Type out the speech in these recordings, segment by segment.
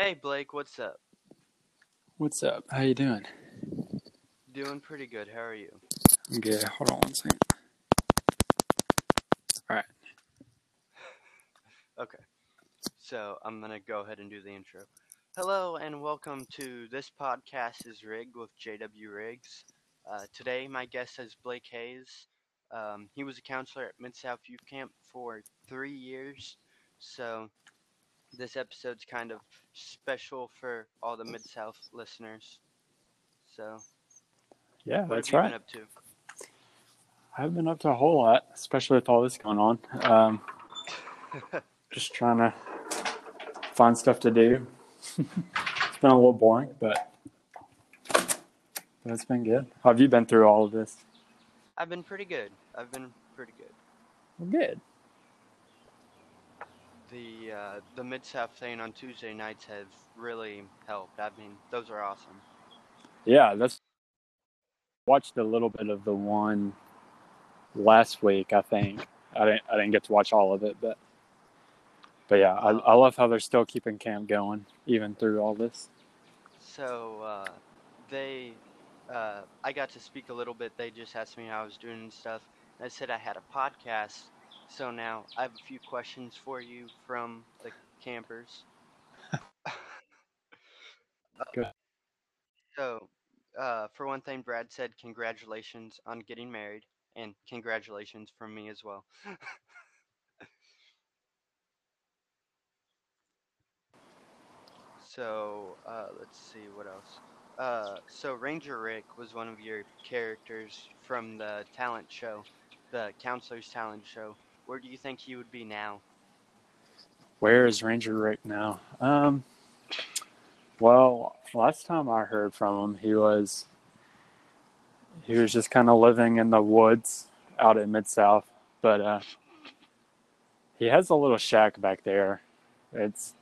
Hey Blake, what's up? What's up? How you doing? Doing pretty good. How are you? I'm good. Hold on one second. All right. Okay. So I'm gonna go ahead and do the intro. Hello and welcome to this podcast is rigged with JW Riggs. Uh, today my guest is Blake Hayes. Um, he was a counselor at Mid South Youth Camp for three years. So this episode's kind of special for all the Mid South listeners. So Yeah, what that's have you right. been up to? I haven't been up to a whole lot, especially with all this going on. Um, just trying to find stuff to do. it's been a little boring, but but it's been good. How have you been through all of this? I've been pretty good. I've been pretty good. Well, good. The uh, the Mid South thing on Tuesday nights have really helped. I mean, those are awesome. Yeah, that's watched a little bit of the one last week. I think I didn't. I didn't get to watch all of it, but but yeah, I, I love how they're still keeping camp going even through all this. So uh, they, uh, I got to speak a little bit. They just asked me how I was doing and stuff. I said I had a podcast. So now I have a few questions for you from the campers. Good. So, uh, for one thing, Brad said congratulations on getting married, and congratulations from me as well. so, uh, let's see what else. Uh, so Ranger Rick was one of your characters from the talent show, the counselor's talent show. Where do you think he would be now? Where is Ranger Rick now? Um, well, last time I heard from him, he was he was just kind of living in the woods out in Mid South, but uh, he has a little shack back there. It's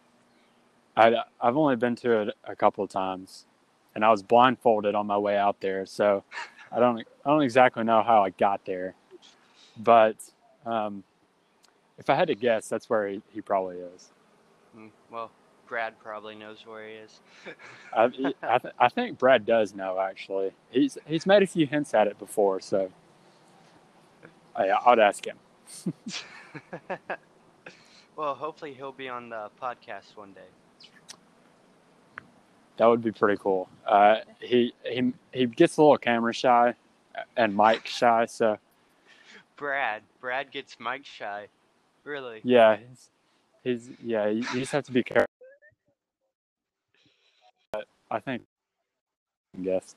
I I've only been to it a couple of times, and I was blindfolded on my way out there, so I don't I don't exactly know how I got there, but um, if I had to guess, that's where he, he probably is. Hmm, Well, Brad probably knows where he is. I, I, th- I think Brad does know actually. He's he's made a few hints at it before, so I, I'd ask him. well, hopefully he'll be on the podcast one day. That would be pretty cool. Uh, he he he gets a little camera shy and mic shy, so Brad, Brad gets mic shy. Really? yeah, he's, he's yeah. You, just have to be careful. I think, yes,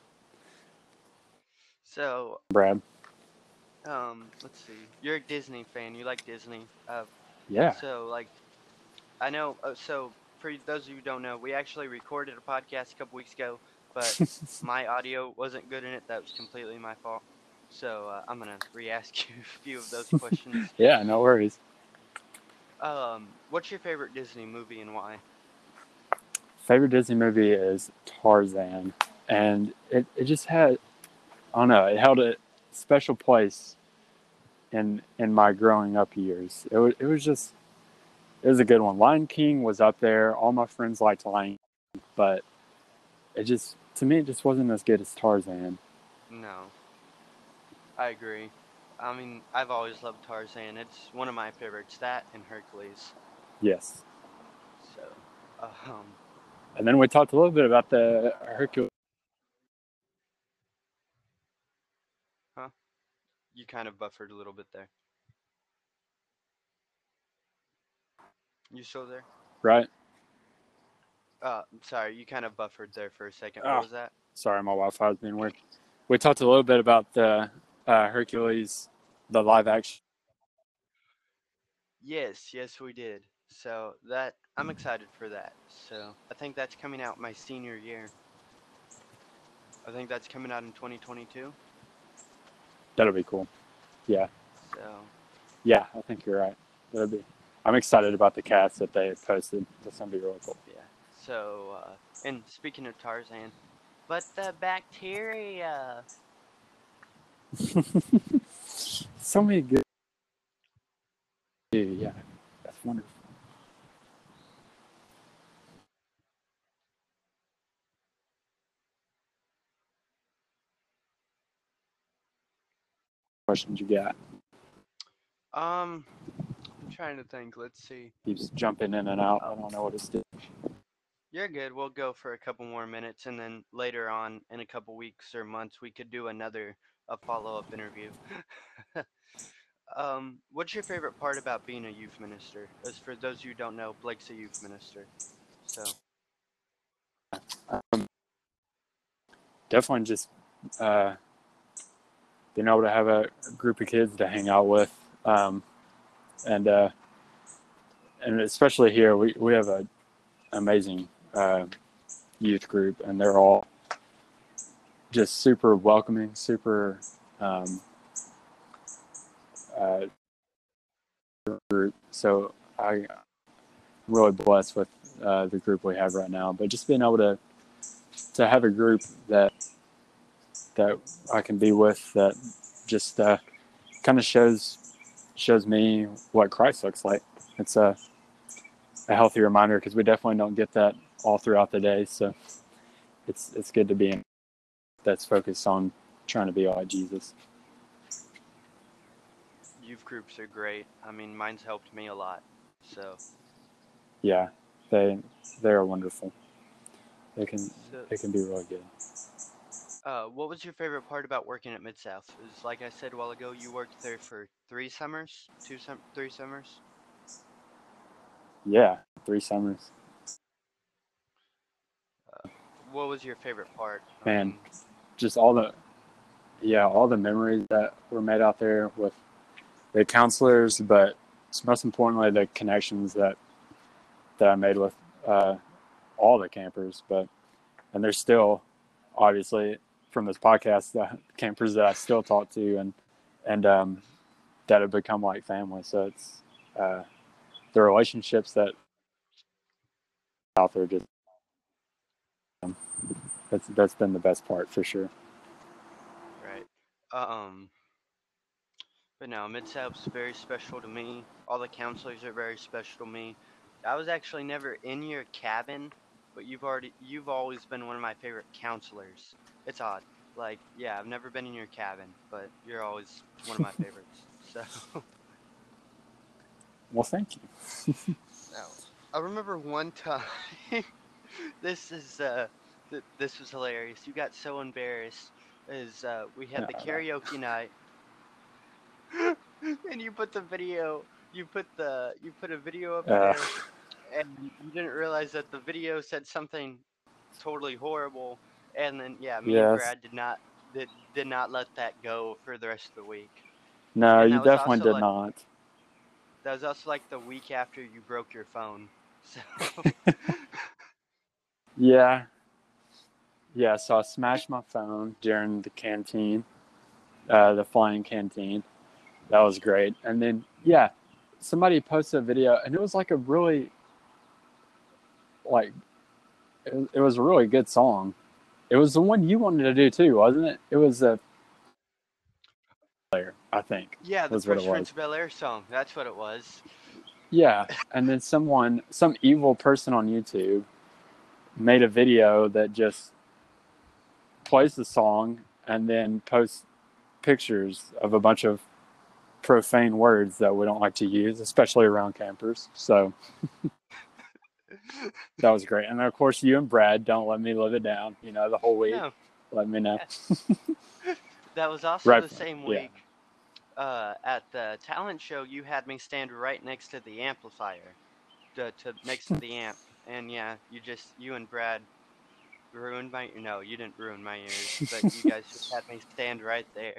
So, Brad. um, let's see. You're a Disney fan. You like Disney. Uh, Yeah, So, like, I know. Uh, so, for those of you who don't know, we actually recorded a podcast a couple weeks ago, but my audio wasn't good in it. That was completely my fault. So, uh, I'm gonna re-ask you a few of those questions. yeah. No worries. Um, what's your favorite Disney movie and why? favorite Disney movie is Tarzan, and it, it just had I don't know it held a special place in in my growing up years. It was it was just it was a good one. Lion King was up there. All my friends liked Lion, King, but it just to me it just wasn't as good as Tarzan. No. I agree. I mean, I've always loved Tarzan. It's one of my favorites. That and Hercules. Yes, So, um, and then we talked a little bit about the Hercules. Huh? You kind of buffered a little bit there. You still there? Right? Uh, sorry, you kind of buffered there for a second. Oh. What was that? Sorry, my Wi-Fi was being weird. We talked a little bit about the uh, Hercules, the live action. Yes, yes, we did. So that I'm excited for that. So I think that's coming out my senior year. I think that's coming out in 2022. That'll be cool. Yeah. So Yeah, I think you're right. That'll be. I'm excited about the cast that they posted. That's gonna be really cool. yeah. So uh, and speaking of Tarzan, but the bacteria. so many good. Yeah, that's wonderful. Questions you got? Um, I'm trying to think. Let's see. Keeps jumping in and out. I don't know what it's doing. You're good. We'll go for a couple more minutes, and then later on in a couple weeks or months, we could do another a follow-up interview. um, what's your favorite part about being a youth minister? As for those who don't know, Blake's a youth minister. So, Um, definitely just uh, being able to have a group of kids to hang out with, um, and uh, and especially here, we, we have a amazing uh, youth group, and they're all just super welcoming, super um, uh, group. So I, I'm really blessed with uh, the group we have right now. But just being able to to have a group that that I can be with that just uh, kind of shows shows me what Christ looks like. It's a a healthy reminder because we definitely don't get that all throughout the day. So it's it's good to be in that's focused on trying to be like Jesus. youth groups are great. I mean, mine's helped me a lot. So, Yeah, they they are wonderful. They can so they can be really good. uh, what was your favorite part about working at Mid South? Is like I said a while ago, you worked there for three summers, two sum, three summers. Yeah, three summers. What was your favorite part? Man. Just all the yeah all the memories that were made out there with the counselors but most importantly the connections that that i made with uh, all the campers but and there's still obviously from this podcast the campers that i still talk to and and um, that have become like family. So it's uh, the relationships that out there just um, that's that's been the best part for sure Right. Um. But no, Mid South's very special to me. All the counselors are very special to me. I was actually never in your cabin, but you've already you've always been one of my favorite counselors. It's odd. Like, yeah, I've never been in your cabin, but you're always one of my favorites. So, well thank you no. I remember one time. this is uh, th- this was hilarious. You got so embarrassed. Is uh, we had the No, no. karaoke night, and you put the video. You put the you put a video up Uh. there, and you didn't realize that the video said something totally horrible. And then yeah, me and Brad did not did, did not let that go for the rest of the week. no you definitely did like- not That was also like the week after you broke your phone. So yeah yeah so i smashed my phone during the canteen uh, the flying canteen that was great and then yeah somebody posted a video and it was like a really like it, it was a really good song it was the one you wanted to do too wasn't it it was a player i think yeah, the Was what it Fresh. Prince Bel Air song. That's what it was. Yeah, and then someone, some evil person on YouTube, made a video that just plays the song and then posts pictures of a bunch of profane words that we don't like to use, especially around campers. So that was great. And of course, you and Brad don't let me live it down. You know, the whole week. No, Let me know. that was also Right, the same yeah. week. Uh, at the talent show, you had me stand right next to the amplifier, to, to next to the amp, and yeah, you just you and Brad ruined my no, you didn't ruin my ears, but you guys just had me stand right there.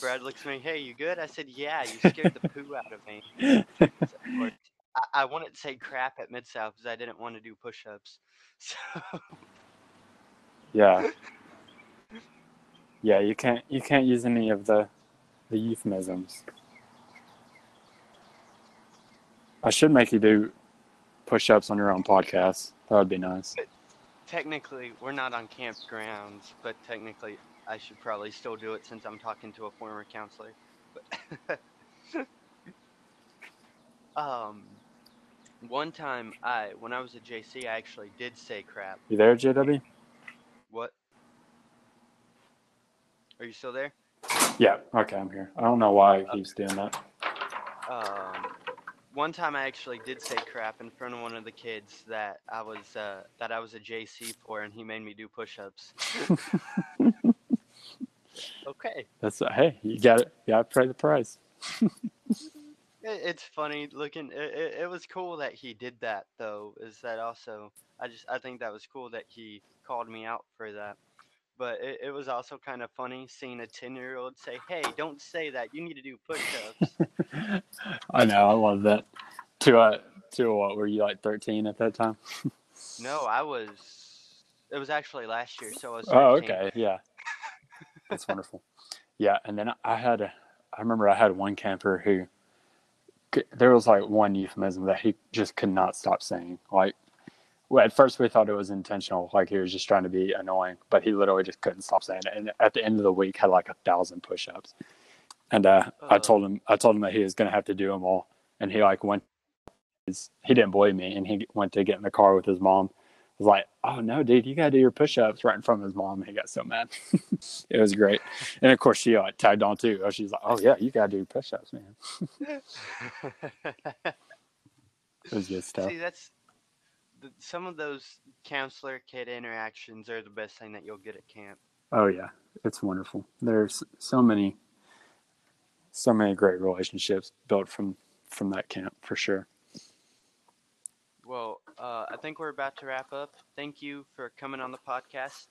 Brad looks at me, hey, you good? I said, yeah, you scared the poo out of me. So, course, I, I wanted to say crap at Mid South because I didn't want to do push-ups. So yeah. Yeah, you can't you can't use any of the the euphemisms. I should make you do push-ups on your own podcast. That would be nice. Technically, we're not on campgrounds, but technically, I should probably still do it since I'm talking to a former counselor. But um, one time, I when I was at JC, I actually did say crap. You there, JW? What? Are you still there? Yeah. Okay, I'm here. I don't know why he keeps doing that. Um, one time I actually did say crap in front of one of the kids that I was uh, that I was a JC for, and he made me do push-ups. okay, That's hey, you got it. You got to pay the price. it, it's funny looking. It, it, it was cool that he did that, though. Is that also? I just I think that was cool that he called me out for that. But it, it was also kind of funny seeing a ten-year-old say, "Hey, don't say that. You need to do push-ups." I know. I love that. To uh, to what? Were you like 13 at that time? no, I was. It was actually last year, so I was. Oh, okay. Yeah. That's wonderful. Yeah, and then I had a, I remember I had one camper who, there was like one euphemism that he just could not stop saying. Like, well, at first we thought it was intentional, like he was just trying to be annoying, but he literally just couldn't stop saying it. And at the end of the week, had like a thousand push-ups. And uh, I Uh. told him, I told him that he was gonna have to do them all, and he like went. He didn't believe me, and he went to get in the car with his mom. I was like, "Oh no, dude, you gotta do your push-ups right in front of his mom." And he got so mad. it was great, and of course she like tagged on too. She's like, "Oh yeah, you gotta do push-ups, man." It was good stuff. See, that's the, some of those counselor kid interactions are the best thing that you'll get at camp. Oh yeah, it's wonderful. There's so many, so many great relationships built from from that camp for sure. Well, uh, I think we're about to wrap up. Thank you for coming on the podcast.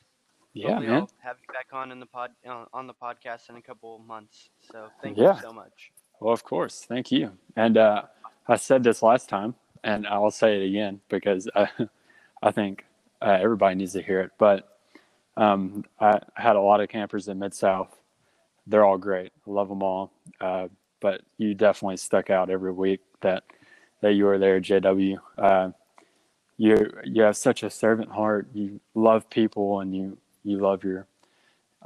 Yeah, Hopefully man. I'll have you back on in the pod uh, on the podcast in a couple of months. So thank Yeah. you so much. Well, of course. Thank you. And uh, I said this last time, and I'll say it again because I, I think uh, everybody needs to hear it. But um, I had a lot of campers in Mid South. They're all great. I love them all. Uh, but you definitely stuck out every week that that you were there, JW. Uh, you you have such a servant heart. You love people, and you you love your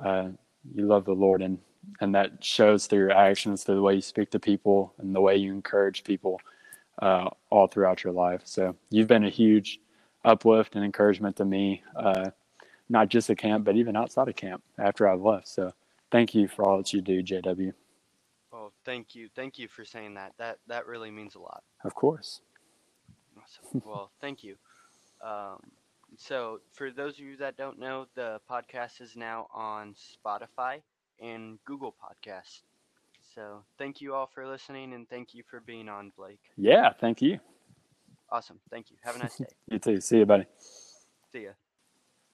uh, you love the Lord, and and that shows through your actions, through the way you speak to people, and the way you encourage people uh, all throughout your life. So you've been a huge uplift and encouragement to me, uh, not just at camp, but even outside of camp after I've left. So thank you for all that you do, JW. Well, thank you, thank you for saying that. That that really means a lot. Of course. Awesome. Well, thank you. Um, so, for those of you that don't know, the podcast is now on Spotify and Google Podcast. So, thank you all for listening and thank you for being on, Blake. Yeah, thank you. Awesome. Thank you. Have a nice day. You too. See you, buddy. See ya.